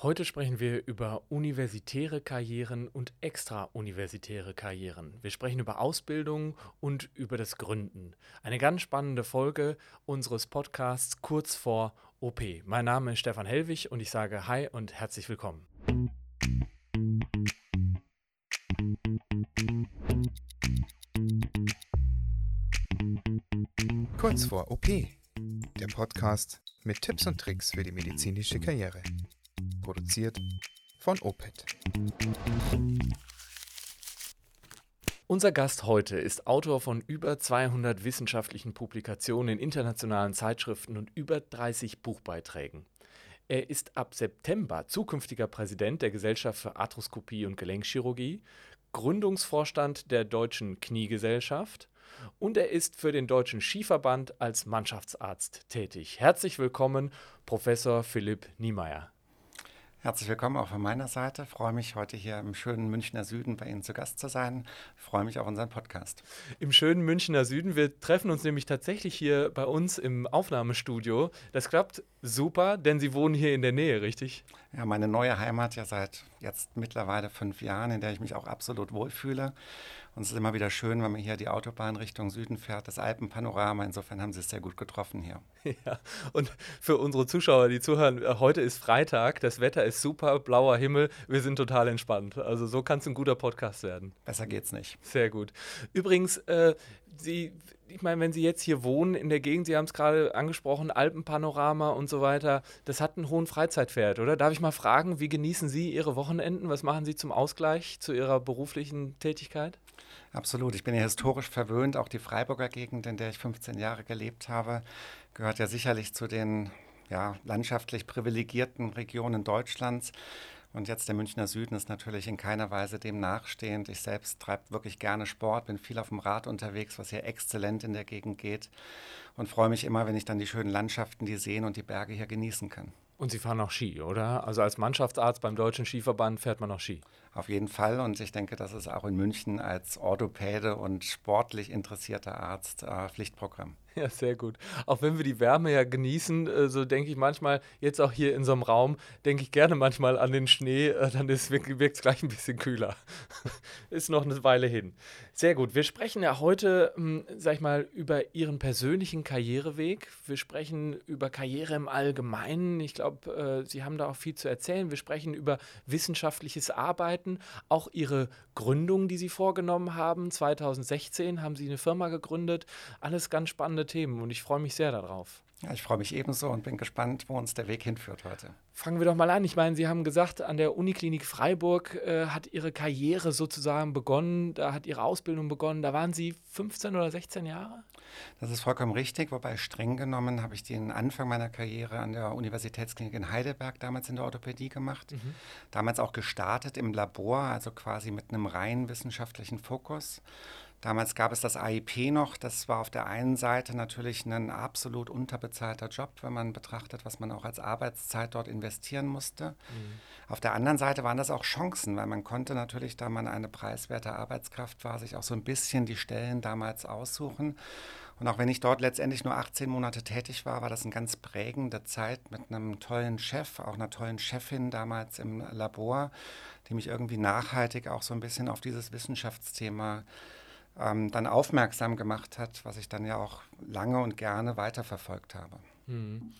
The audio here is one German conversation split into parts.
Heute sprechen wir über universitäre Karrieren und extrauniversitäre Karrieren. Wir sprechen über Ausbildung und über das Gründen. Eine ganz spannende Folge unseres Podcasts kurz vor OP. Mein Name ist Stefan Hellwig und ich sage Hi und herzlich willkommen. Kurz vor OP. Der Podcast mit Tipps und Tricks für die medizinische Karriere produziert von Opet. Unser Gast heute ist Autor von über 200 wissenschaftlichen Publikationen in internationalen Zeitschriften und über 30 Buchbeiträgen. Er ist ab September zukünftiger Präsident der Gesellschaft für Arthroskopie und Gelenkchirurgie, Gründungsvorstand der Deutschen Kniegesellschaft und er ist für den Deutschen Skiverband als Mannschaftsarzt tätig. Herzlich willkommen, Professor Philipp Niemeyer. Herzlich willkommen auch von meiner Seite. Ich freue mich, heute hier im schönen Münchner Süden bei Ihnen zu Gast zu sein. Ich freue mich auf unseren Podcast. Im schönen Münchner Süden. Wir treffen uns nämlich tatsächlich hier bei uns im Aufnahmestudio. Das klappt super, denn Sie wohnen hier in der Nähe, richtig? Ja, meine neue Heimat ja seit jetzt mittlerweile fünf Jahren, in der ich mich auch absolut wohlfühle. Und es ist immer wieder schön, wenn man hier die Autobahn Richtung Süden fährt, das Alpenpanorama. Insofern haben Sie es sehr gut getroffen hier. Ja, und für unsere Zuschauer, die zuhören, äh, heute ist Freitag, das Wetter ist super, blauer Himmel, wir sind total entspannt. Also so kann es ein guter Podcast werden. Besser geht's nicht. Sehr gut. Übrigens, äh, Sie, ich meine, wenn Sie jetzt hier wohnen in der Gegend, Sie haben es gerade angesprochen, Alpenpanorama und so weiter, das hat einen hohen Freizeitwert, oder? Darf ich mal fragen, wie genießen Sie Ihre Wochenenden? Was machen Sie zum Ausgleich zu Ihrer beruflichen Tätigkeit? Absolut. Ich bin ja historisch verwöhnt. Auch die Freiburger Gegend, in der ich 15 Jahre gelebt habe, gehört ja sicherlich zu den ja, landschaftlich privilegierten Regionen Deutschlands. Und jetzt der Münchner Süden ist natürlich in keiner Weise dem nachstehend. Ich selbst treibe wirklich gerne Sport, bin viel auf dem Rad unterwegs, was hier exzellent in der Gegend geht. Und freue mich immer, wenn ich dann die schönen Landschaften, die Seen und die Berge hier genießen kann. Und Sie fahren auch Ski, oder? Also als Mannschaftsarzt beim Deutschen Skiverband fährt man auch Ski. Auf jeden Fall. Und ich denke, das ist auch in München als Orthopäde und sportlich interessierter Arzt äh, Pflichtprogramm. Ja, sehr gut. Auch wenn wir die Wärme ja genießen, äh, so denke ich manchmal, jetzt auch hier in so einem Raum, denke ich gerne manchmal an den Schnee, äh, dann wirkt es gleich ein bisschen kühler. ist noch eine Weile hin. Sehr gut. Wir sprechen ja heute, hm, sag ich mal, über Ihren persönlichen Karriereweg. Wir sprechen über Karriere im Allgemeinen. Ich glaube, äh, Sie haben da auch viel zu erzählen. Wir sprechen über wissenschaftliches Arbeiten, auch Ihre Gründung, die Sie vorgenommen haben. 2016 haben Sie eine Firma gegründet. Alles ganz spannende Themen und ich freue mich sehr darauf. Ja, ich freue mich ebenso und bin gespannt, wo uns der Weg hinführt heute. Fangen wir doch mal an. Ich meine, Sie haben gesagt, an der Uniklinik Freiburg äh, hat Ihre Karriere sozusagen begonnen, da hat Ihre Ausbildung begonnen. Da waren Sie 15 oder 16 Jahre? Das ist vollkommen richtig, wobei streng genommen habe ich den Anfang meiner Karriere an der Universitätsklinik in Heidelberg damals in der Orthopädie gemacht. Mhm. Damals auch gestartet im Labor, also quasi mit einem rein wissenschaftlichen Fokus. Damals gab es das AIP noch. Das war auf der einen Seite natürlich ein absolut unterbezahlter Job, wenn man betrachtet, was man auch als Arbeitszeit dort investieren musste. Mhm. Auf der anderen Seite waren das auch Chancen, weil man konnte natürlich, da man eine preiswerte Arbeitskraft war, sich auch so ein bisschen die Stellen damals aussuchen. Und auch wenn ich dort letztendlich nur 18 Monate tätig war, war das eine ganz prägende Zeit mit einem tollen Chef, auch einer tollen Chefin damals im Labor, die mich irgendwie nachhaltig auch so ein bisschen auf dieses Wissenschaftsthema ähm, dann aufmerksam gemacht hat, was ich dann ja auch lange und gerne weiterverfolgt habe. Mhm.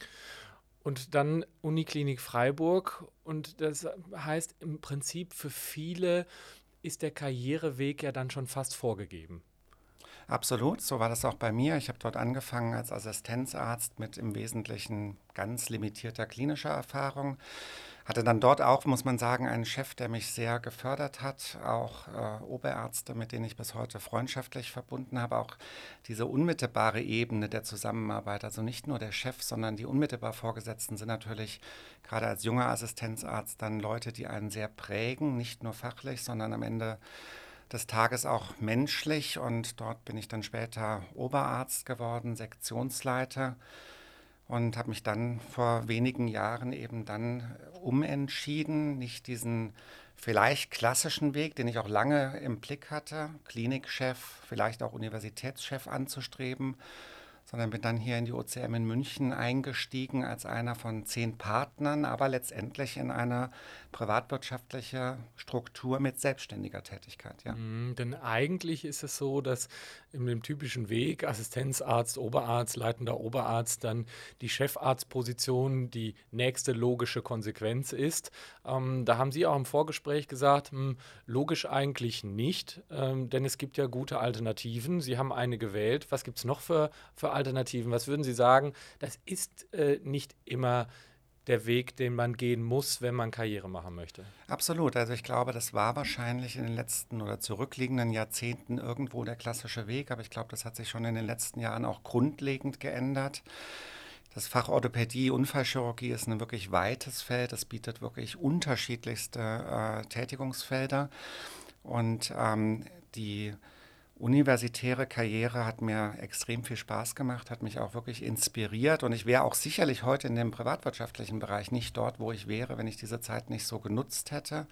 Und dann Uniklinik Freiburg. Und das heißt im Prinzip für viele ist der Karriereweg ja dann schon fast vorgegeben. Absolut, so war das auch bei mir. Ich habe dort angefangen als Assistenzarzt mit im Wesentlichen ganz limitierter klinischer Erfahrung. Hatte dann dort auch, muss man sagen, einen Chef, der mich sehr gefördert hat, auch äh, Oberärzte, mit denen ich bis heute freundschaftlich verbunden habe, auch diese unmittelbare Ebene der Zusammenarbeit, also nicht nur der Chef, sondern die unmittelbar Vorgesetzten sind natürlich gerade als junger Assistenzarzt dann Leute, die einen sehr prägen, nicht nur fachlich, sondern am Ende des Tages auch menschlich. Und dort bin ich dann später Oberarzt geworden, Sektionsleiter. Und habe mich dann vor wenigen Jahren eben dann umentschieden, nicht diesen vielleicht klassischen Weg, den ich auch lange im Blick hatte, Klinikchef, vielleicht auch Universitätschef anzustreben, sondern bin dann hier in die OCM in München eingestiegen als einer von zehn Partnern, aber letztendlich in eine privatwirtschaftliche Struktur mit selbstständiger Tätigkeit. Ja. Mhm, denn eigentlich ist es so, dass in dem typischen Weg Assistenzarzt, Oberarzt, leitender Oberarzt dann die Chefarztposition die nächste logische Konsequenz ist. Ähm, da haben Sie auch im Vorgespräch gesagt, mh, hm, logisch eigentlich nicht, ähm, denn es gibt ja gute Alternativen. Sie haben eine gewählt. Was gibt es noch für, für Alternativen? Was würden Sie sagen? Das ist äh, nicht immer der Weg, den man gehen muss, wenn man Karriere machen möchte. Absolut. Also ich glaube, das war wahrscheinlich in den letzten oder zurückliegenden Jahrzehnten irgendwo der klassische Weg, aber ich glaube, das hat sich schon in den letzten Jahren auch grundlegend geändert. Das Fach Orthopädie, Unfallchirurgie ist ein wirklich weites Feld. Es bietet wirklich unterschiedlichste äh, Tätigungsfelder. Und ähm, die universitäre Karriere hat mir extrem viel Spaß gemacht, hat mich auch wirklich inspiriert und ich wäre auch sicherlich heute in dem privatwirtschaftlichen Bereich nicht dort, wo ich wäre, wenn ich diese Zeit nicht so genutzt hätte.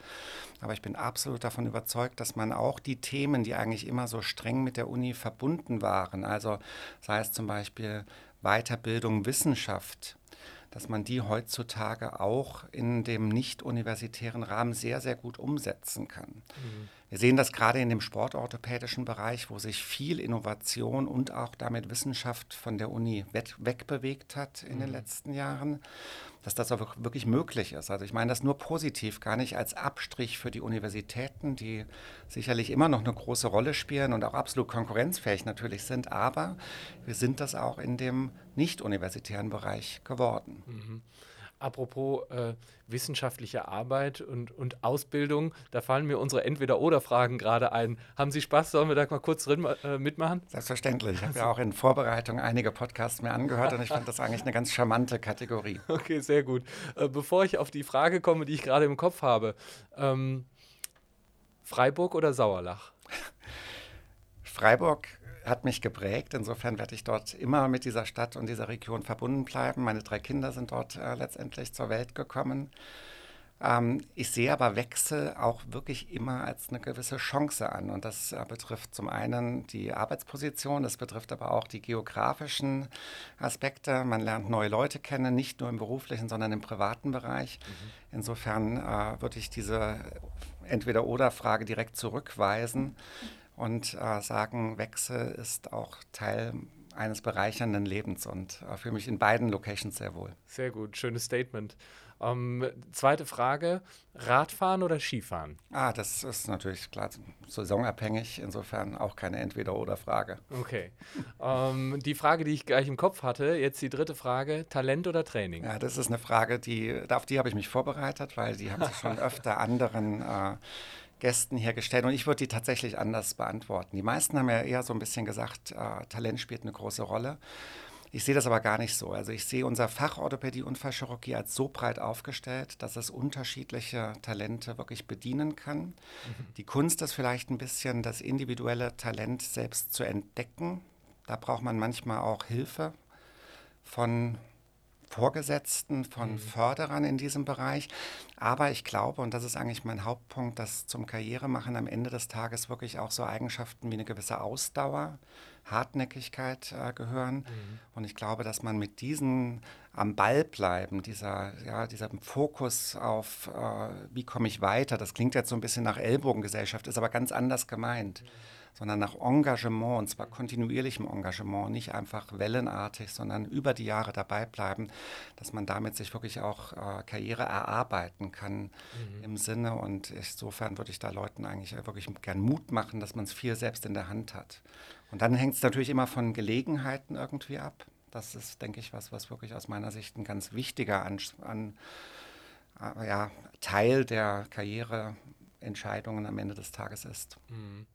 Aber ich bin absolut davon überzeugt, dass man auch die Themen, die eigentlich immer so streng mit der Uni verbunden waren, also sei es zum Beispiel Weiterbildung, Wissenschaft, dass man die heutzutage auch in dem nicht-universitären Rahmen sehr, sehr gut umsetzen kann. Mhm. Wir sehen das gerade in dem sportorthopädischen Bereich, wo sich viel Innovation und auch damit Wissenschaft von der Uni wegbewegt hat in mhm. den letzten Jahren, dass das auch wirklich möglich ist. Also ich meine das nur positiv, gar nicht als Abstrich für die Universitäten, die sicherlich immer noch eine große Rolle spielen und auch absolut konkurrenzfähig natürlich sind, aber wir sind das auch in dem nicht-universitären Bereich geworden. Mhm. Apropos äh, wissenschaftliche Arbeit und, und Ausbildung, da fallen mir unsere Entweder-Oder-Fragen gerade ein. Haben Sie Spaß? Sollen wir da mal kurz drin äh, mitmachen? Selbstverständlich. Ich habe ja auch in Vorbereitung einige Podcasts mir angehört und ich fand das eigentlich eine ganz charmante Kategorie. Okay, sehr gut. Äh, bevor ich auf die Frage komme, die ich gerade im Kopf habe, ähm, Freiburg oder Sauerlach? Freiburg hat mich geprägt. Insofern werde ich dort immer mit dieser Stadt und dieser Region verbunden bleiben. Meine drei Kinder sind dort äh, letztendlich zur Welt gekommen. Ähm, ich sehe aber Wechsel auch wirklich immer als eine gewisse Chance an. Und das äh, betrifft zum einen die Arbeitsposition, das betrifft aber auch die geografischen Aspekte. Man lernt neue Leute kennen, nicht nur im beruflichen, sondern im privaten Bereich. Mhm. Insofern äh, würde ich diese Entweder-Oder-Frage direkt zurückweisen und äh, sagen, Wechsel ist auch Teil eines bereichernden Lebens und äh, fühle mich in beiden Locations sehr wohl. Sehr gut, schönes Statement. Ähm, zweite Frage: Radfahren oder Skifahren? Ah, das ist natürlich klar saisonabhängig, insofern auch keine Entweder-Oder-Frage. Okay. ähm, die Frage, die ich gleich im Kopf hatte, jetzt die dritte Frage: Talent oder Training? Ja, das ist eine Frage, die, auf die habe ich mich vorbereitet, weil die haben sich schon öfter anderen. Äh, Gästen hier gestellt und ich würde die tatsächlich anders beantworten. Die meisten haben ja eher so ein bisschen gesagt, äh, Talent spielt eine große Rolle. Ich sehe das aber gar nicht so. Also ich sehe unser Fach Orthopädie Unfallchirurgie als so breit aufgestellt, dass es unterschiedliche Talente wirklich bedienen kann. Mhm. Die Kunst ist vielleicht ein bisschen das individuelle Talent selbst zu entdecken. Da braucht man manchmal auch Hilfe von Vorgesetzten, von mhm. Förderern in diesem Bereich. Aber ich glaube, und das ist eigentlich mein Hauptpunkt, dass zum Karrieremachen am Ende des Tages wirklich auch so Eigenschaften wie eine gewisse Ausdauer, Hartnäckigkeit äh, gehören. Mhm. Und ich glaube, dass man mit diesen am Ball bleiben, dieser, ja, dieser Fokus auf, äh, wie komme ich weiter, das klingt jetzt so ein bisschen nach Ellbogengesellschaft, ist aber ganz anders gemeint. Mhm sondern nach Engagement, und zwar kontinuierlichem Engagement, nicht einfach wellenartig, sondern über die Jahre dabei bleiben, dass man damit sich wirklich auch äh, Karriere erarbeiten kann mhm. im Sinne. Und insofern würde ich da Leuten eigentlich wirklich gern Mut machen, dass man es viel selbst in der Hand hat. Und dann hängt es natürlich immer von Gelegenheiten irgendwie ab. Das ist, denke ich, was, was wirklich aus meiner Sicht ein ganz wichtiger an, an, äh, ja, Teil der Karriereentscheidungen am Ende des Tages ist. Mhm.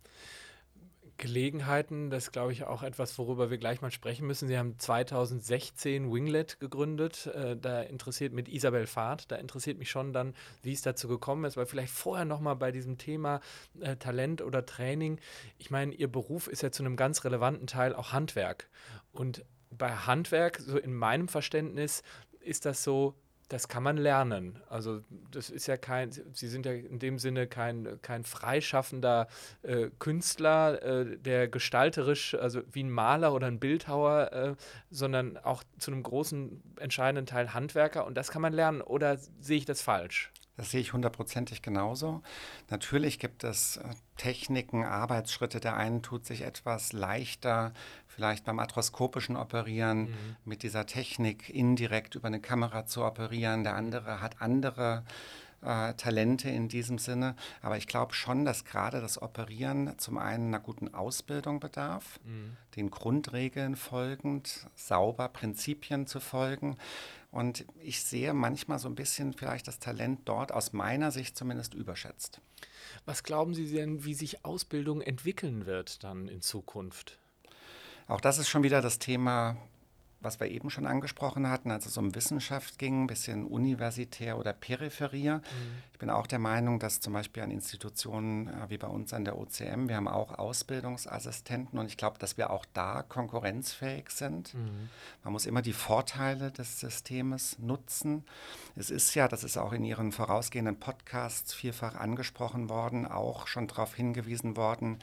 Gelegenheiten, das ist, glaube ich, auch etwas, worüber wir gleich mal sprechen müssen. Sie haben 2016 Winglet gegründet. Äh, da interessiert mit Isabel Fahrt, da interessiert mich schon dann, wie es dazu gekommen ist, weil vielleicht vorher nochmal bei diesem Thema äh, Talent oder Training. Ich meine, Ihr Beruf ist ja zu einem ganz relevanten Teil auch Handwerk. Und bei Handwerk, so in meinem Verständnis, ist das so, das kann man lernen. Also das ist ja kein, Sie sind ja in dem Sinne kein, kein freischaffender äh, Künstler, äh, der gestalterisch, also wie ein Maler oder ein Bildhauer, äh, sondern auch zu einem großen, entscheidenden Teil Handwerker. Und das kann man lernen. Oder sehe ich das falsch? Das sehe ich hundertprozentig genauso. Natürlich gibt es äh, Techniken, Arbeitsschritte. Der eine tut sich etwas leichter, vielleicht beim arthroskopischen Operieren mhm. mit dieser Technik indirekt über eine Kamera zu operieren. Der andere hat andere äh, Talente in diesem Sinne. Aber ich glaube schon, dass gerade das Operieren zum einen einer guten Ausbildung bedarf, mhm. den Grundregeln folgend, sauber Prinzipien zu folgen. Und ich sehe manchmal so ein bisschen vielleicht das Talent dort aus meiner Sicht zumindest überschätzt. Was glauben Sie denn, wie sich Ausbildung entwickeln wird dann in Zukunft? Auch das ist schon wieder das Thema was wir eben schon angesprochen hatten, als es um Wissenschaft ging, ein bisschen universitär oder peripherie. Mhm. Ich bin auch der Meinung, dass zum Beispiel an Institutionen äh, wie bei uns an der OCM, wir haben auch Ausbildungsassistenten und ich glaube, dass wir auch da konkurrenzfähig sind. Mhm. Man muss immer die Vorteile des Systems nutzen. Es ist ja, das ist auch in Ihren vorausgehenden Podcasts vielfach angesprochen worden, auch schon darauf hingewiesen worden,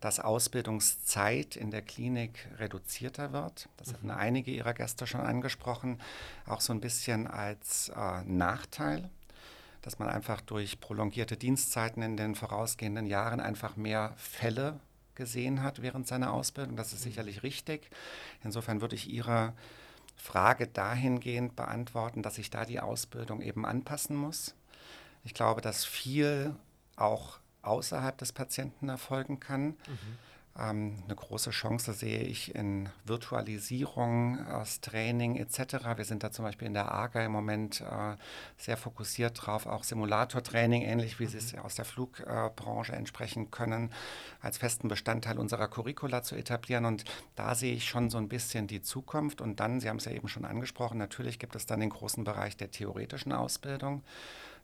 dass Ausbildungszeit in der Klinik reduzierter wird. Das mhm. hatten einige Ihrer Gäste schon angesprochen, auch so ein bisschen als äh, Nachteil, dass man einfach durch prolongierte Dienstzeiten in den vorausgehenden Jahren einfach mehr Fälle gesehen hat während seiner Ausbildung. Das ist mhm. sicherlich richtig. Insofern würde ich Ihre Frage dahingehend beantworten, dass sich da die Ausbildung eben anpassen muss. Ich glaube, dass viel auch außerhalb des Patienten erfolgen kann. Mhm. Ähm, eine große Chance sehe ich in Virtualisierung aus Training etc. Wir sind da zum Beispiel in der AGA im Moment äh, sehr fokussiert drauf, auch Simulatortraining, ähnlich wie mhm. Sie es aus der Flugbranche entsprechen können, als festen Bestandteil unserer Curricula zu etablieren. Und da sehe ich schon so ein bisschen die Zukunft. Und dann, Sie haben es ja eben schon angesprochen, natürlich gibt es dann den großen Bereich der theoretischen Ausbildung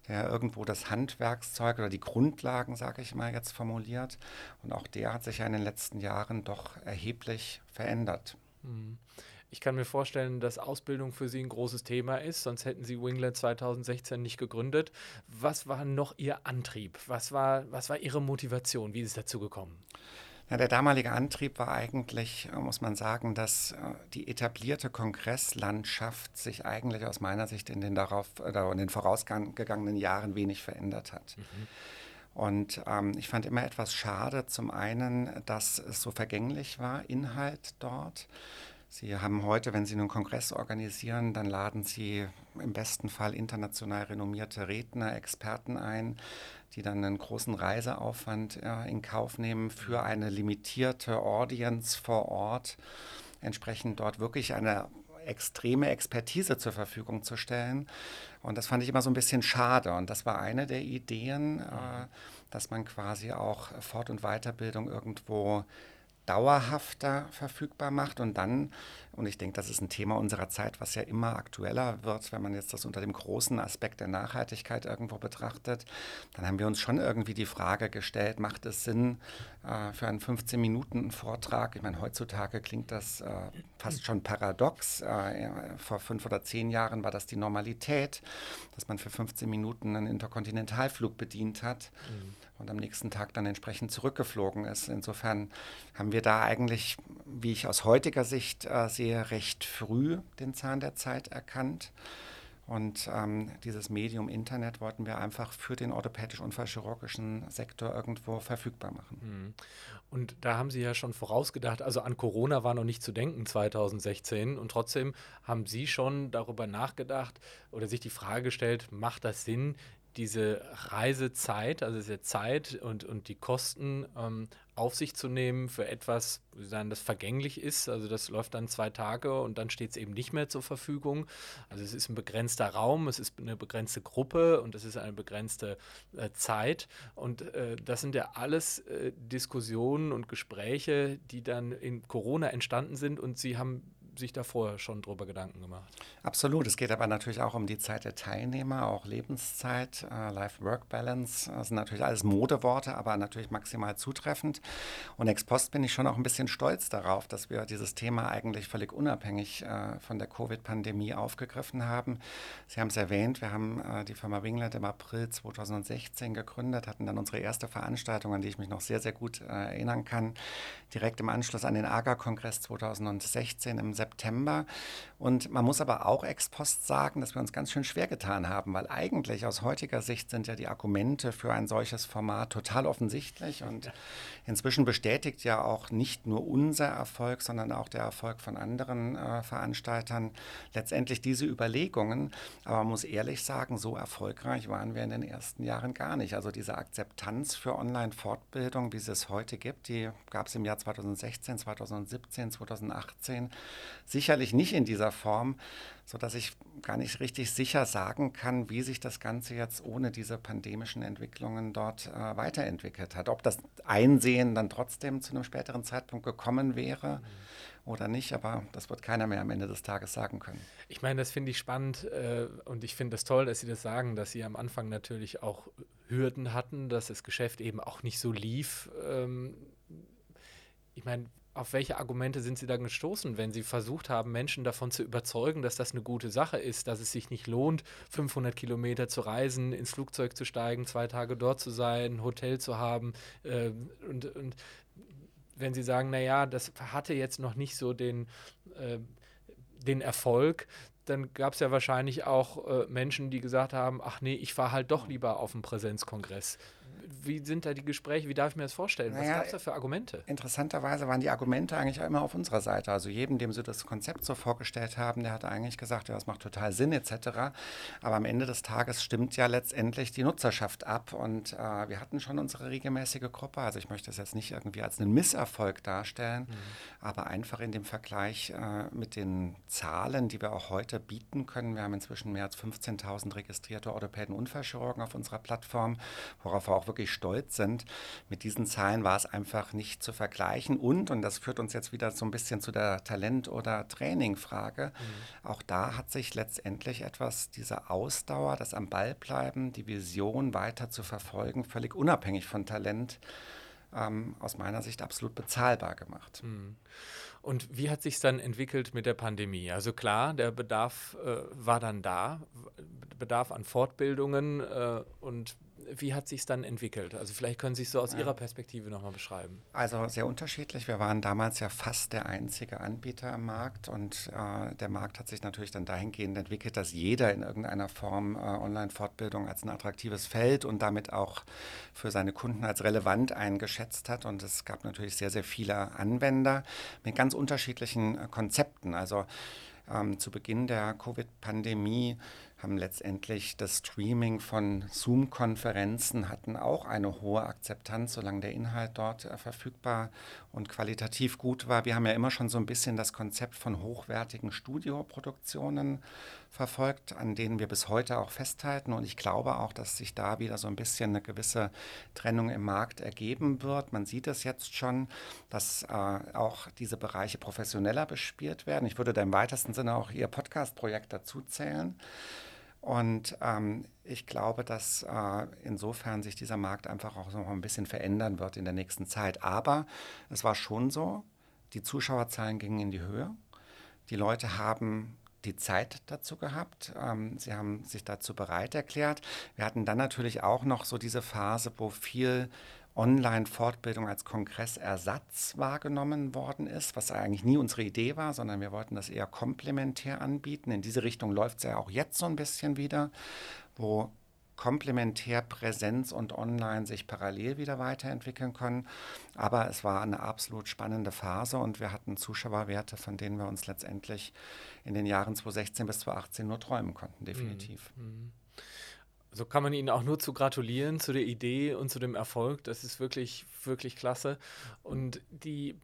der irgendwo das Handwerkszeug oder die Grundlagen, sage ich mal jetzt formuliert. Und auch der hat sich ja in den letzten Jahren doch erheblich verändert. Mhm. Ich kann mir vorstellen, dass Ausbildung für Sie ein großes Thema ist, sonst hätten Sie Winglet 2016 nicht gegründet. Was war noch Ihr Antrieb? Was war, was war Ihre Motivation? Wie ist es dazu gekommen? Ja, der damalige Antrieb war eigentlich, äh, muss man sagen, dass äh, die etablierte Kongresslandschaft sich eigentlich aus meiner Sicht in den, darauf, äh, in den vorausgegangenen Jahren wenig verändert hat. Mhm. Und ähm, ich fand immer etwas schade, zum einen, dass es so vergänglich war, Inhalt dort. Sie haben heute, wenn Sie einen Kongress organisieren, dann laden Sie im besten Fall international renommierte Redner, Experten ein, die dann einen großen Reiseaufwand äh, in Kauf nehmen für eine limitierte Audience vor Ort, entsprechend dort wirklich eine extreme Expertise zur Verfügung zu stellen. Und das fand ich immer so ein bisschen schade. Und das war eine der Ideen, äh, dass man quasi auch Fort- und Weiterbildung irgendwo dauerhafter verfügbar macht und dann, und ich denke, das ist ein Thema unserer Zeit, was ja immer aktueller wird, wenn man jetzt das unter dem großen Aspekt der Nachhaltigkeit irgendwo betrachtet, dann haben wir uns schon irgendwie die Frage gestellt, macht es Sinn äh, für einen 15-Minuten-Vortrag? Ich meine, heutzutage klingt das äh, fast schon paradox. Äh, vor fünf oder zehn Jahren war das die Normalität, dass man für 15 Minuten einen Interkontinentalflug bedient hat. Mhm und am nächsten Tag dann entsprechend zurückgeflogen ist. Insofern haben wir da eigentlich, wie ich aus heutiger Sicht äh, sehe, recht früh den Zahn der Zeit erkannt. Und ähm, dieses Medium Internet wollten wir einfach für den orthopädisch-unfallchirurgischen Sektor irgendwo verfügbar machen. Mhm. Und da haben Sie ja schon vorausgedacht, also an Corona war noch nicht zu denken 2016. Und trotzdem haben Sie schon darüber nachgedacht oder sich die Frage gestellt, macht das Sinn, diese Reisezeit, also diese Zeit und, und die Kosten ähm, auf sich zu nehmen für etwas, sagen, das vergänglich ist. Also das läuft dann zwei Tage und dann steht es eben nicht mehr zur Verfügung. Also es ist ein begrenzter Raum, es ist eine begrenzte Gruppe und es ist eine begrenzte äh, Zeit. Und äh, das sind ja alles äh, Diskussionen und Gespräche, die dann in Corona entstanden sind und sie haben sich da vorher schon drüber Gedanken gemacht. Absolut. Es geht aber natürlich auch um die Zeit der Teilnehmer, auch Lebenszeit, äh, Life-Work-Balance. Das sind natürlich alles Modeworte, aber natürlich maximal zutreffend. Und ex post bin ich schon auch ein bisschen stolz darauf, dass wir dieses Thema eigentlich völlig unabhängig äh, von der Covid-Pandemie aufgegriffen haben. Sie haben es erwähnt, wir haben äh, die Firma Winglet im April 2016 gegründet, hatten dann unsere erste Veranstaltung, an die ich mich noch sehr, sehr gut äh, erinnern kann, direkt im Anschluss an den AGA-Kongress 2016 im September. September. Und man muss aber auch ex post sagen, dass wir uns ganz schön schwer getan haben, weil eigentlich aus heutiger Sicht sind ja die Argumente für ein solches Format total offensichtlich. Und inzwischen bestätigt ja auch nicht nur unser Erfolg, sondern auch der Erfolg von anderen äh, Veranstaltern letztendlich diese Überlegungen. Aber man muss ehrlich sagen, so erfolgreich waren wir in den ersten Jahren gar nicht. Also diese Akzeptanz für Online-Fortbildung, wie es es heute gibt, die gab es im Jahr 2016, 2017, 2018 sicherlich nicht in dieser Form, sodass ich gar nicht richtig sicher sagen kann, wie sich das Ganze jetzt ohne diese pandemischen Entwicklungen dort äh, weiterentwickelt hat. Ob das Einsehen dann trotzdem zu einem späteren Zeitpunkt gekommen wäre. Mhm oder nicht, aber das wird keiner mehr am Ende des Tages sagen können. Ich meine, das finde ich spannend äh, und ich finde es das toll, dass Sie das sagen, dass Sie am Anfang natürlich auch Hürden hatten, dass das Geschäft eben auch nicht so lief. Ähm, ich meine, auf welche Argumente sind Sie da gestoßen, wenn Sie versucht haben, Menschen davon zu überzeugen, dass das eine gute Sache ist, dass es sich nicht lohnt, 500 Kilometer zu reisen, ins Flugzeug zu steigen, zwei Tage dort zu sein, ein Hotel zu haben äh, und, und wenn Sie sagen, naja, das hatte jetzt noch nicht so den, äh, den Erfolg, dann gab es ja wahrscheinlich auch äh, Menschen, die gesagt haben, ach nee, ich fahre halt doch lieber auf einen Präsenzkongress wie sind da die Gespräche? Wie darf ich mir das vorstellen? Naja, Was gab es da für Argumente? Interessanterweise waren die Argumente eigentlich immer auf unserer Seite. Also jedem, dem sie das Konzept so vorgestellt haben, der hat eigentlich gesagt, ja, das macht total Sinn etc. Aber am Ende des Tages stimmt ja letztendlich die Nutzerschaft ab. Und äh, wir hatten schon unsere regelmäßige Gruppe. Also ich möchte das jetzt nicht irgendwie als einen Misserfolg darstellen, mhm. aber einfach in dem Vergleich äh, mit den Zahlen, die wir auch heute bieten können. Wir haben inzwischen mehr als 15.000 registrierte Orthopäden Unfallchirurgen auf unserer Plattform, worauf wir auch wirklich stolz sind. Mit diesen Zahlen war es einfach nicht zu vergleichen. Und, und das führt uns jetzt wieder so ein bisschen zu der Talent- oder Trainingfrage, mhm. auch da hat sich letztendlich etwas, diese Ausdauer, das am Ball bleiben, die Vision weiter zu verfolgen, völlig unabhängig von Talent, ähm, aus meiner Sicht absolut bezahlbar gemacht. Mhm. Und wie hat sich dann entwickelt mit der Pandemie? Also klar, der Bedarf äh, war dann da, Bedarf an Fortbildungen äh, und wie hat sich es dann entwickelt? Also vielleicht können Sie es so aus ja. Ihrer Perspektive nochmal beschreiben. Also sehr unterschiedlich. Wir waren damals ja fast der einzige Anbieter am Markt und äh, der Markt hat sich natürlich dann dahingehend entwickelt, dass jeder in irgendeiner Form äh, Online-Fortbildung als ein attraktives Feld und damit auch für seine Kunden als relevant eingeschätzt hat. Und es gab natürlich sehr, sehr viele Anwender mit ganz unterschiedlichen äh, Konzepten. Also ähm, zu Beginn der Covid-Pandemie haben letztendlich das Streaming von Zoom-Konferenzen hatten auch eine hohe Akzeptanz, solange der Inhalt dort äh, verfügbar und qualitativ gut war. Wir haben ja immer schon so ein bisschen das Konzept von hochwertigen Studioproduktionen verfolgt, an denen wir bis heute auch festhalten. Und ich glaube auch, dass sich da wieder so ein bisschen eine gewisse Trennung im Markt ergeben wird. Man sieht es jetzt schon, dass äh, auch diese Bereiche professioneller bespielt werden. Ich würde da im weitesten Sinne auch Ihr Podcast-Projekt dazu zählen. Und ähm, ich glaube, dass äh, insofern sich dieser Markt einfach auch noch ein bisschen verändern wird in der nächsten Zeit. Aber es war schon so, die Zuschauerzahlen gingen in die Höhe. Die Leute haben die Zeit dazu gehabt. Ähm, sie haben sich dazu bereit erklärt. Wir hatten dann natürlich auch noch so diese Phase, wo viel Online-Fortbildung als Kongressersatz wahrgenommen worden ist, was eigentlich nie unsere Idee war, sondern wir wollten das eher komplementär anbieten. In diese Richtung läuft es ja auch jetzt so ein bisschen wieder, wo komplementär Präsenz und Online sich parallel wieder weiterentwickeln können. Aber es war eine absolut spannende Phase und wir hatten Zuschauerwerte, von denen wir uns letztendlich in den Jahren 2016 bis 2018 nur träumen konnten, definitiv. Mhm. So kann man Ihnen auch nur zu gratulieren zu der Idee und zu dem Erfolg. Das ist wirklich, wirklich klasse. Und die,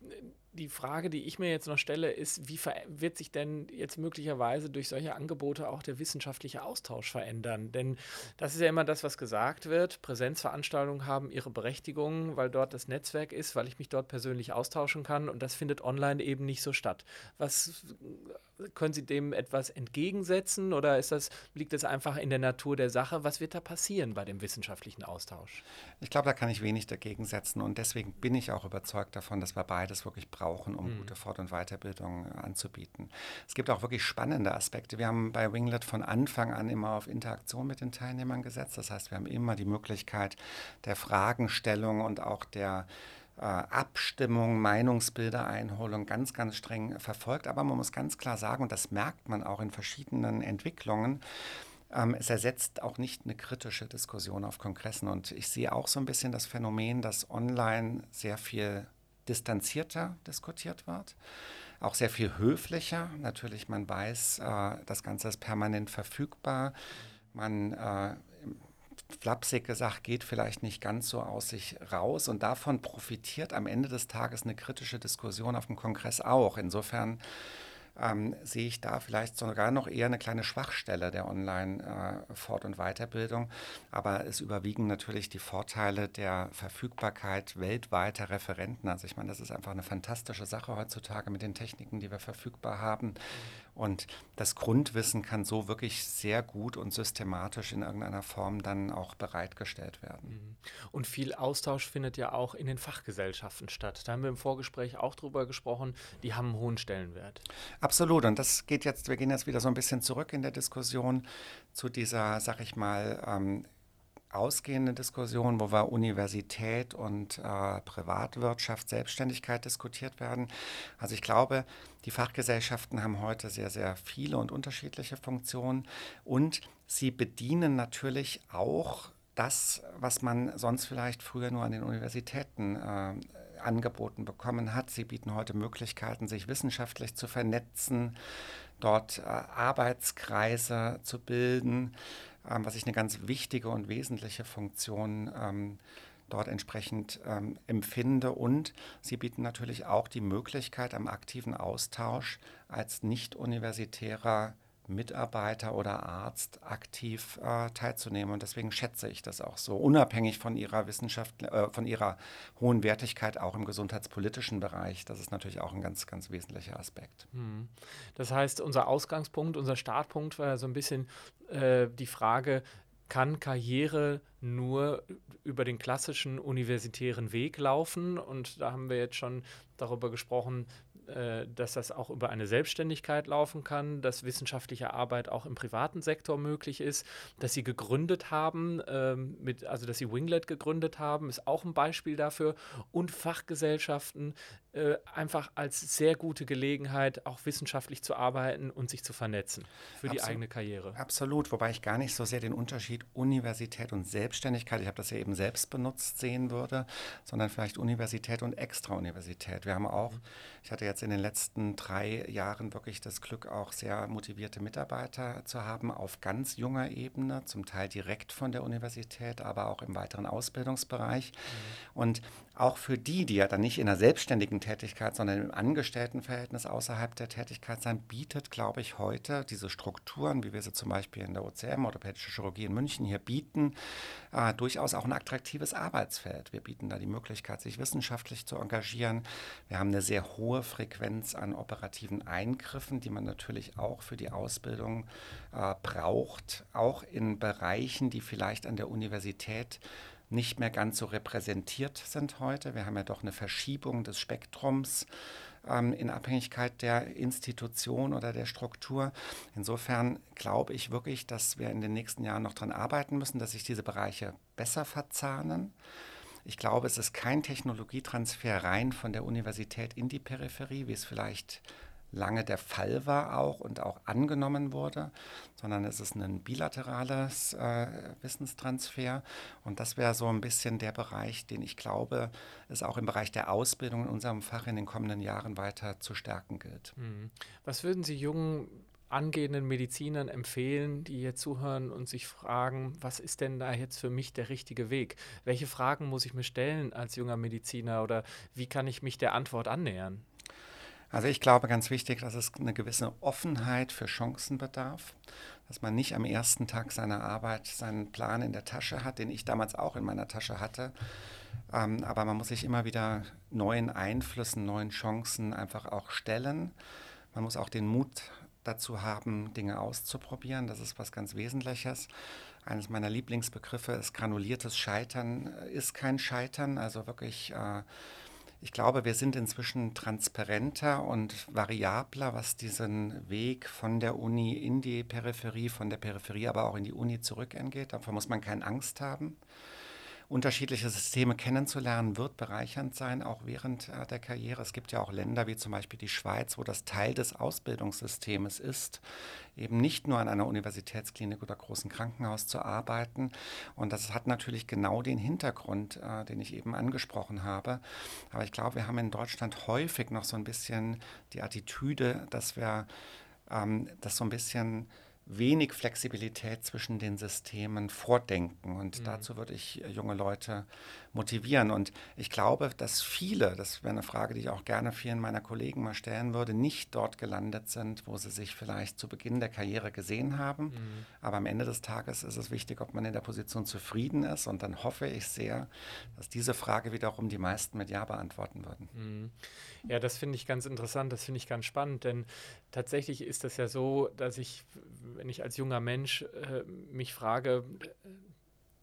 die Frage, die ich mir jetzt noch stelle, ist, wie wird sich denn jetzt möglicherweise durch solche Angebote auch der wissenschaftliche Austausch verändern? Denn das ist ja immer das, was gesagt wird. Präsenzveranstaltungen haben ihre Berechtigung, weil dort das Netzwerk ist, weil ich mich dort persönlich austauschen kann und das findet online eben nicht so statt. Was können Sie dem etwas entgegensetzen oder ist das, liegt es einfach in der Natur der Sache? Was wird da passieren bei dem wissenschaftlichen Austausch? Ich glaube, da kann ich wenig dagegen setzen und deswegen bin ich auch überzeugt davon, dass wir beides wirklich brauchen, um mhm. gute Fort- und Weiterbildung anzubieten. Es gibt auch wirklich spannende Aspekte. Wir haben bei Winglet von Anfang an immer auf Interaktion mit den Teilnehmern gesetzt. Das heißt, wir haben immer die Möglichkeit der Fragenstellung und auch der äh, Abstimmung, Meinungsbildereinholung ganz, ganz streng verfolgt. Aber man muss ganz klar sagen, und das merkt man auch in verschiedenen Entwicklungen, ähm, es ersetzt auch nicht eine kritische Diskussion auf Kongressen. Und ich sehe auch so ein bisschen das Phänomen, dass online sehr viel distanzierter diskutiert wird auch sehr viel höflicher. Natürlich, man weiß, äh, das Ganze ist permanent verfügbar. Man äh, flapsig gesagt, geht vielleicht nicht ganz so aus sich raus. Und davon profitiert am Ende des Tages eine kritische Diskussion auf dem Kongress auch. Insofern ähm, sehe ich da vielleicht sogar noch eher eine kleine Schwachstelle der Online-Fort- äh, und Weiterbildung. Aber es überwiegen natürlich die Vorteile der Verfügbarkeit weltweiter Referenten. Also ich meine, das ist einfach eine fantastische Sache heutzutage mit den Techniken, die wir verfügbar haben. Und das Grundwissen kann so wirklich sehr gut und systematisch in irgendeiner Form dann auch bereitgestellt werden. Mhm. Und viel Austausch findet ja auch in den Fachgesellschaften statt. Da haben wir im Vorgespräch auch drüber gesprochen, die haben einen hohen Stellenwert. Absolut. Und das geht jetzt, wir gehen jetzt wieder so ein bisschen zurück in der Diskussion zu dieser, sag ich mal, ähm, ausgehende Diskussion, wo wir Universität und äh, Privatwirtschaft, Selbstständigkeit diskutiert werden. Also ich glaube, die Fachgesellschaften haben heute sehr, sehr viele und unterschiedliche Funktionen und sie bedienen natürlich auch das, was man sonst vielleicht früher nur an den Universitäten äh, angeboten bekommen hat. Sie bieten heute Möglichkeiten, sich wissenschaftlich zu vernetzen, dort äh, Arbeitskreise zu bilden, ähm, was ich eine ganz wichtige und wesentliche Funktion ähm, dort entsprechend ähm, empfinde. Und sie bieten natürlich auch die Möglichkeit am aktiven Austausch als nicht-universitärer Mitarbeiter oder Arzt aktiv äh, teilzunehmen. Und deswegen schätze ich das auch so, unabhängig von ihrer Wissenschaft, äh, von ihrer hohen Wertigkeit auch im gesundheitspolitischen Bereich. Das ist natürlich auch ein ganz, ganz wesentlicher Aspekt. Hm. Das heißt, unser Ausgangspunkt, unser Startpunkt war so ein bisschen äh, die Frage, kann Karriere nur über den klassischen universitären Weg laufen. Und da haben wir jetzt schon darüber gesprochen, äh, dass das auch über eine Selbstständigkeit laufen kann, dass wissenschaftliche Arbeit auch im privaten Sektor möglich ist, dass sie gegründet haben, ähm, mit, also dass sie Winglet gegründet haben, ist auch ein Beispiel dafür. Und Fachgesellschaften äh, einfach als sehr gute Gelegenheit, auch wissenschaftlich zu arbeiten und sich zu vernetzen für Absolut, die eigene Karriere. Absolut, wobei ich gar nicht so sehr den Unterschied Universität und Selbstständigkeit, ich habe das ja eben selbst benutzt, sehen würde, sondern vielleicht Universität und Extrauniversität. Wir haben auch, ich hatte jetzt in den letzten drei Jahren wirklich das Glück, auch sehr motivierte Mitarbeiter zu haben auf ganz junger Ebene, zum Teil direkt von der Universität, aber auch im weiteren Ausbildungsbereich. Mhm. Und auch für die, die ja dann nicht in einer selbstständigen Tätigkeit, sondern im Angestelltenverhältnis außerhalb der Tätigkeit sein, bietet, glaube ich, heute diese Strukturen, wie wir sie zum Beispiel in der OCM, Orthopädische Chirurgie in München hier bieten, äh, durchaus auch ein attraktives Arbeitsfeld. Wir bieten da die Möglichkeit, sich wissenschaftlich zu engagieren. Wir haben eine sehr hohe Frequenz an operativen Eingriffen, die man natürlich auch für die Ausbildung äh, braucht, auch in Bereichen, die vielleicht an der Universität nicht mehr ganz so repräsentiert sind heute. Wir haben ja doch eine Verschiebung des Spektrums ähm, in Abhängigkeit der Institution oder der Struktur. Insofern glaube ich wirklich, dass wir in den nächsten Jahren noch daran arbeiten müssen, dass sich diese Bereiche besser verzahnen. Ich glaube, es ist kein Technologietransfer rein von der Universität in die Peripherie, wie es vielleicht lange der Fall war auch und auch angenommen wurde, sondern es ist ein bilaterales äh, Wissenstransfer. Und das wäre so ein bisschen der Bereich, den ich glaube, es auch im Bereich der Ausbildung in unserem Fach in den kommenden Jahren weiter zu stärken gilt. Mhm. Was würden Sie jungen angehenden Medizinern empfehlen, die hier zuhören und sich fragen, was ist denn da jetzt für mich der richtige Weg? Welche Fragen muss ich mir stellen als junger Mediziner oder wie kann ich mich der Antwort annähern? Also ich glaube ganz wichtig, dass es eine gewisse Offenheit für Chancen bedarf, dass man nicht am ersten Tag seiner Arbeit seinen Plan in der Tasche hat, den ich damals auch in meiner Tasche hatte. Ähm, aber man muss sich immer wieder neuen Einflüssen, neuen Chancen einfach auch stellen. Man muss auch den Mut dazu haben, Dinge auszuprobieren. Das ist was ganz Wesentliches. Eines meiner Lieblingsbegriffe ist granuliertes Scheitern ist kein Scheitern. Also wirklich äh, ich glaube, wir sind inzwischen transparenter und variabler, was diesen Weg von der Uni in die Peripherie, von der Peripherie aber auch in die Uni zurück angeht. Davor muss man keine Angst haben unterschiedliche Systeme kennenzulernen, wird bereichernd sein, auch während äh, der Karriere. Es gibt ja auch Länder wie zum Beispiel die Schweiz, wo das Teil des Ausbildungssystems ist, eben nicht nur an einer Universitätsklinik oder großen Krankenhaus zu arbeiten. Und das hat natürlich genau den Hintergrund, äh, den ich eben angesprochen habe. Aber ich glaube, wir haben in Deutschland häufig noch so ein bisschen die Attitüde, dass wir ähm, das so ein bisschen wenig Flexibilität zwischen den Systemen vordenken. Und mhm. dazu würde ich junge Leute motivieren. Und ich glaube, dass viele, das wäre eine Frage, die ich auch gerne vielen meiner Kollegen mal stellen würde, nicht dort gelandet sind, wo sie sich vielleicht zu Beginn der Karriere gesehen haben. Mhm. Aber am Ende des Tages ist es wichtig, ob man in der Position zufrieden ist. Und dann hoffe ich sehr, dass diese Frage wiederum die meisten mit Ja beantworten würden. Mhm. Ja, das finde ich ganz interessant, das finde ich ganz spannend, denn tatsächlich ist das ja so, dass ich, wenn ich als junger Mensch äh, mich frage,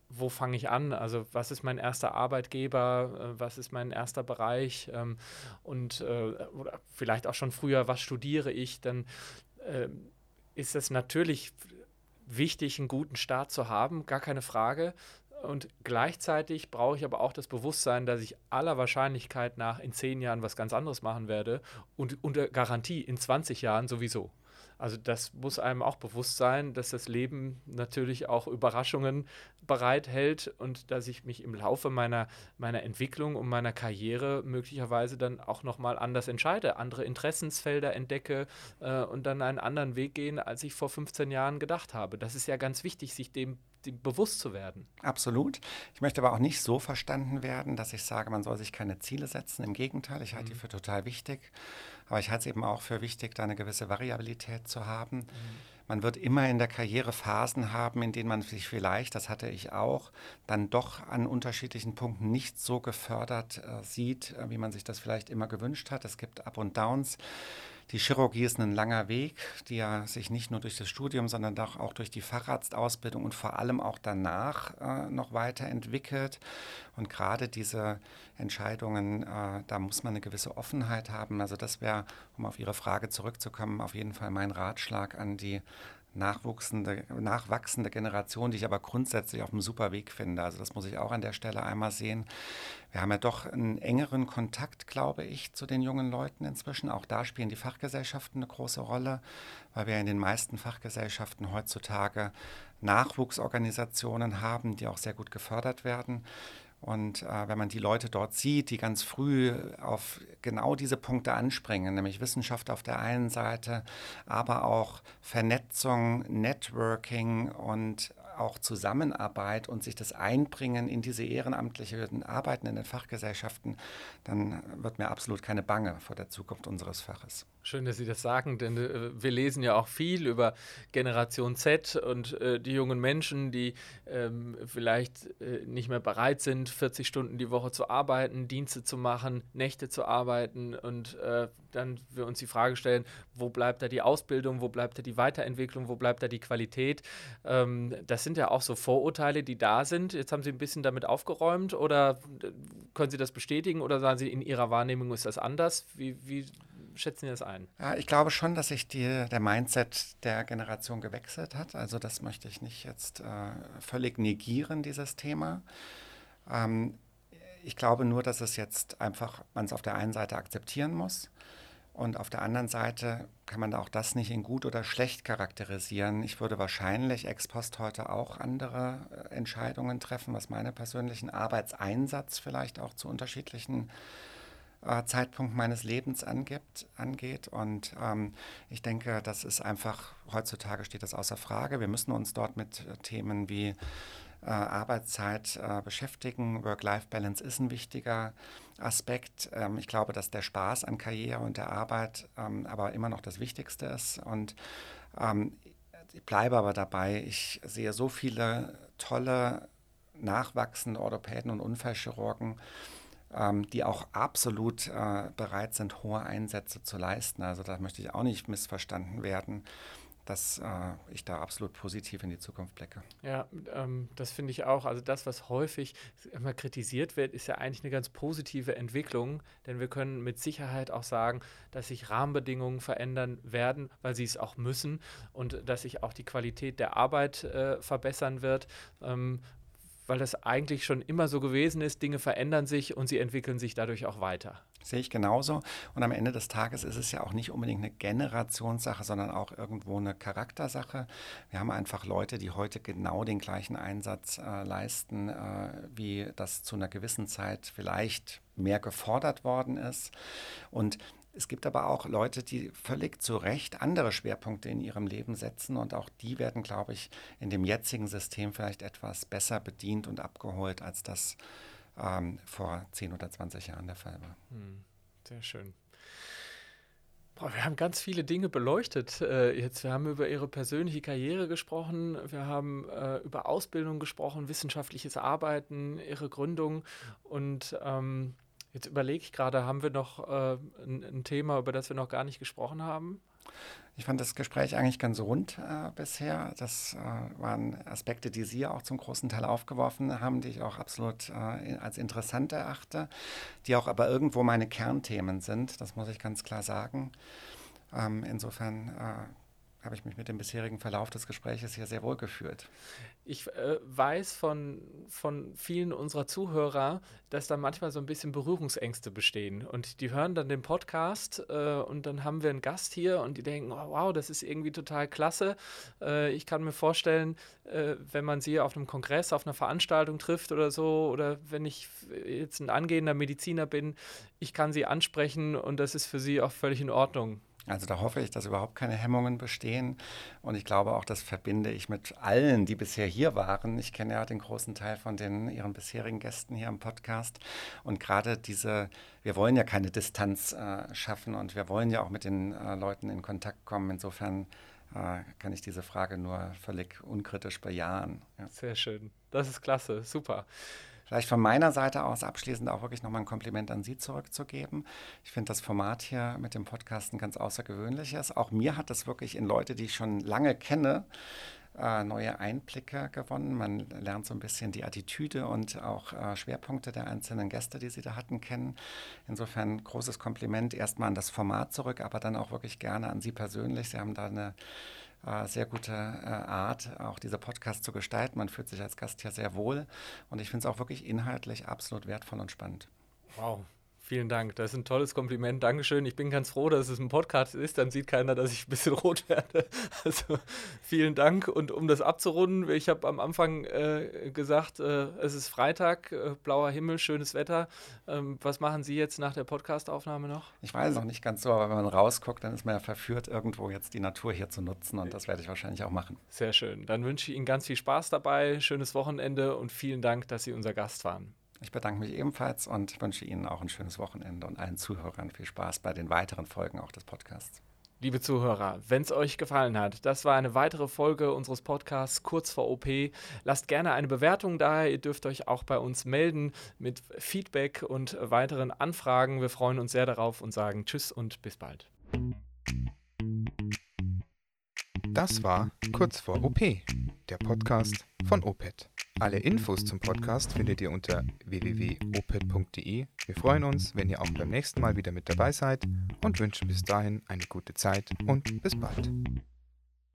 wo fange ich an? Also was ist mein erster Arbeitgeber? Äh, was ist mein erster Bereich? Ähm, und äh, oder vielleicht auch schon früher, was studiere ich? Dann äh, ist es natürlich wichtig, einen guten Start zu haben, gar keine Frage. Und gleichzeitig brauche ich aber auch das Bewusstsein, dass ich aller Wahrscheinlichkeit nach in zehn Jahren was ganz anderes machen werde und unter Garantie in 20 Jahren sowieso. Also das muss einem auch bewusst sein, dass das Leben natürlich auch Überraschungen bereithält und dass ich mich im Laufe meiner, meiner Entwicklung und meiner Karriere möglicherweise dann auch nochmal anders entscheide, andere Interessensfelder entdecke äh, und dann einen anderen Weg gehen, als ich vor 15 Jahren gedacht habe. Das ist ja ganz wichtig, sich dem bewusst zu werden. Absolut. Ich möchte aber auch nicht so verstanden werden, dass ich sage, man soll sich keine Ziele setzen. Im Gegenteil, ich halte mhm. die für total wichtig. Aber ich halte es eben auch für wichtig, da eine gewisse Variabilität zu haben. Mhm. Man wird immer in der Karriere Phasen haben, in denen man sich vielleicht, das hatte ich auch, dann doch an unterschiedlichen Punkten nicht so gefördert äh, sieht, äh, wie man sich das vielleicht immer gewünscht hat. Es gibt Up und Downs. Die Chirurgie ist ein langer Weg, ja sich nicht nur durch das Studium, sondern auch durch die Facharztausbildung und vor allem auch danach äh, noch weiterentwickelt. Und gerade diese Entscheidungen, äh, da muss man eine gewisse Offenheit haben. Also das wäre, um auf Ihre Frage zurückzukommen, auf jeden Fall mein Ratschlag an die nachwachsende, nachwachsende Generation, die ich aber grundsätzlich auf einem super Weg finde. Also das muss ich auch an der Stelle einmal sehen. Wir haben ja doch einen engeren Kontakt, glaube ich, zu den jungen Leuten inzwischen. Auch da spielen die Fachgesellschaften eine große Rolle, weil wir in den meisten Fachgesellschaften heutzutage Nachwuchsorganisationen haben, die auch sehr gut gefördert werden. Und äh, wenn man die Leute dort sieht, die ganz früh auf genau diese Punkte anspringen, nämlich Wissenschaft auf der einen Seite, aber auch Vernetzung, Networking und auch Zusammenarbeit und sich das Einbringen in diese ehrenamtlichen Arbeiten in den Fachgesellschaften, dann wird mir absolut keine Bange vor der Zukunft unseres Faches. Schön, dass Sie das sagen, denn äh, wir lesen ja auch viel über Generation Z und äh, die jungen Menschen, die ähm, vielleicht äh, nicht mehr bereit sind, 40 Stunden die Woche zu arbeiten, Dienste zu machen, Nächte zu arbeiten und äh, dann wir uns die Frage stellen, wo bleibt da die Ausbildung, wo bleibt da die Weiterentwicklung, wo bleibt da die Qualität? Ähm, das sind ja auch so Vorurteile, die da sind. Jetzt haben Sie ein bisschen damit aufgeräumt oder äh, können Sie das bestätigen oder sagen Sie, in Ihrer Wahrnehmung ist das anders? Wie, wie schätzen Sie das ein? Ja, ich glaube schon, dass sich die, der Mindset der Generation gewechselt hat. Also das möchte ich nicht jetzt äh, völlig negieren, dieses Thema. Ähm, ich glaube nur, dass es jetzt einfach, man es auf der einen Seite akzeptieren muss. Und auf der anderen Seite kann man auch das nicht in gut oder schlecht charakterisieren. Ich würde wahrscheinlich ex post heute auch andere äh, Entscheidungen treffen, was meinen persönlichen Arbeitseinsatz vielleicht auch zu unterschiedlichen äh, Zeitpunkt meines Lebens angibt, angeht. Und ähm, ich denke, das ist einfach, heutzutage steht das außer Frage. Wir müssen uns dort mit äh, Themen wie äh, Arbeitszeit äh, beschäftigen. Work-Life-Balance ist ein wichtiger Aspekt. Ähm, ich glaube, dass der Spaß an Karriere und der Arbeit ähm, aber immer noch das Wichtigste ist. Und ähm, ich bleibe aber dabei, ich sehe so viele tolle, nachwachsende Orthopäden und Unfallchirurgen, ähm, die auch absolut äh, bereit sind, hohe Einsätze zu leisten. Also da möchte ich auch nicht missverstanden werden dass äh, ich da absolut positiv in die Zukunft blicke. Ja, ähm, das finde ich auch. Also das, was häufig immer kritisiert wird, ist ja eigentlich eine ganz positive Entwicklung, denn wir können mit Sicherheit auch sagen, dass sich Rahmenbedingungen verändern werden, weil sie es auch müssen und dass sich auch die Qualität der Arbeit äh, verbessern wird. Ähm, weil das eigentlich schon immer so gewesen ist. Dinge verändern sich und sie entwickeln sich dadurch auch weiter. Sehe ich genauso. Und am Ende des Tages ist es ja auch nicht unbedingt eine Generationssache, sondern auch irgendwo eine Charaktersache. Wir haben einfach Leute, die heute genau den gleichen Einsatz äh, leisten, äh, wie das zu einer gewissen Zeit vielleicht mehr gefordert worden ist. Und es gibt aber auch Leute, die völlig zu Recht andere Schwerpunkte in ihrem Leben setzen und auch die werden, glaube ich, in dem jetzigen System vielleicht etwas besser bedient und abgeholt, als das ähm, vor 10 oder 20 Jahren der Fall war. Hm, sehr schön. Boah, wir haben ganz viele Dinge beleuchtet äh, jetzt. Wir haben über Ihre persönliche Karriere gesprochen, wir haben äh, über Ausbildung gesprochen, wissenschaftliches Arbeiten, Ihre Gründung und ähm, Jetzt überlege ich gerade, haben wir noch äh, ein, ein, Thema, über das wir noch gar nicht gesprochen haben? Ich fand das Gespräch eigentlich ganz rund äh, bisher. Das äh, waren Aspekte, die Sie auch zum großen Teil aufgeworfen haben, die ich auch absolut äh, als interessant erachte, die auch aber irgendwo meine Kernthemen sind. Das muss ich ganz klar sagen. Ähm, insofern äh, habe ich mich mit dem bisherigen Verlauf des Gesprächs hier sehr wohl gefühlt. Ich äh, weiß von, von vielen unserer Zuhörer, dass da manchmal so ein bisschen Berührungsängste bestehen. Und die hören dann den Podcast äh, und dann haben wir einen Gast hier und die denken, oh, wow, das ist irgendwie total klasse. Äh, ich kann mir vorstellen, äh, wenn man sie auf einem Kongress, auf einer Veranstaltung trifft oder so, oder wenn ich jetzt ein angehender Mediziner bin, ich kann sie ansprechen und das ist für sie auch völlig in Ordnung. Also da hoffe ich, dass überhaupt keine Hemmungen bestehen. Und ich glaube auch, das verbinde ich mit allen, die bisher hier waren. Ich kenne ja den großen Teil von den ihren bisherigen Gästen hier im Podcast. Und gerade diese, wir wollen ja keine Distanz äh, schaffen und wir wollen ja auch mit den äh, Leuten in Kontakt kommen. Insofern äh, kann ich diese Frage nur völlig unkritisch bejahen. Ja. Sehr schön. Das ist klasse. Super. Vielleicht von meiner Seite aus abschließend auch wirklich nochmal ein Kompliment an Sie zurückzugeben. Ich finde das Format hier mit dem Podcast ein ganz außergewöhnliches. Auch mir hat das wirklich in Leute, die ich schon lange kenne, äh, neue Einblicke gewonnen. Man lernt so ein bisschen die Attitüde und auch äh, Schwerpunkte der einzelnen Gäste, die Sie da hatten, kennen. Insofern großes Kompliment erstmal an das Format zurück, aber dann auch wirklich gerne an Sie persönlich. Sie haben da eine sehr gute äh, Art, auch diese Podcast zu gestalten. Man fühlt sich als Gast hier sehr wohl und ich finde es auch wirklich inhaltlich absolut wertvoll und spannend. Wow, Vielen Dank. Das ist ein tolles Kompliment. Dankeschön. Ich bin ganz froh, dass es ein Podcast ist. Dann sieht keiner, dass ich ein bisschen rot werde. Also vielen Dank. Und um das abzurunden, ich habe am Anfang äh, gesagt, äh, es ist Freitag, äh, blauer Himmel, schönes Wetter. Ähm, was machen Sie jetzt nach der Podcastaufnahme noch? Ich weiß noch nicht ganz so, aber wenn man rausguckt, dann ist man ja verführt, irgendwo jetzt die Natur hier zu nutzen. Und das werde ich wahrscheinlich auch machen. Sehr schön. Dann wünsche ich Ihnen ganz viel Spaß dabei, schönes Wochenende und vielen Dank, dass Sie unser Gast waren. Ich bedanke mich ebenfalls und wünsche Ihnen auch ein schönes Wochenende und allen Zuhörern viel Spaß bei den weiteren Folgen auch des Podcasts. Liebe Zuhörer, wenn es euch gefallen hat, das war eine weitere Folge unseres Podcasts kurz vor OP. Lasst gerne eine Bewertung da. Ihr dürft euch auch bei uns melden mit Feedback und weiteren Anfragen. Wir freuen uns sehr darauf und sagen Tschüss und bis bald. Das war kurz vor OP, der Podcast von OPET. Alle Infos zum Podcast findet ihr unter www.oped.de. Wir freuen uns, wenn ihr auch beim nächsten Mal wieder mit dabei seid und wünschen bis dahin eine gute Zeit und bis bald.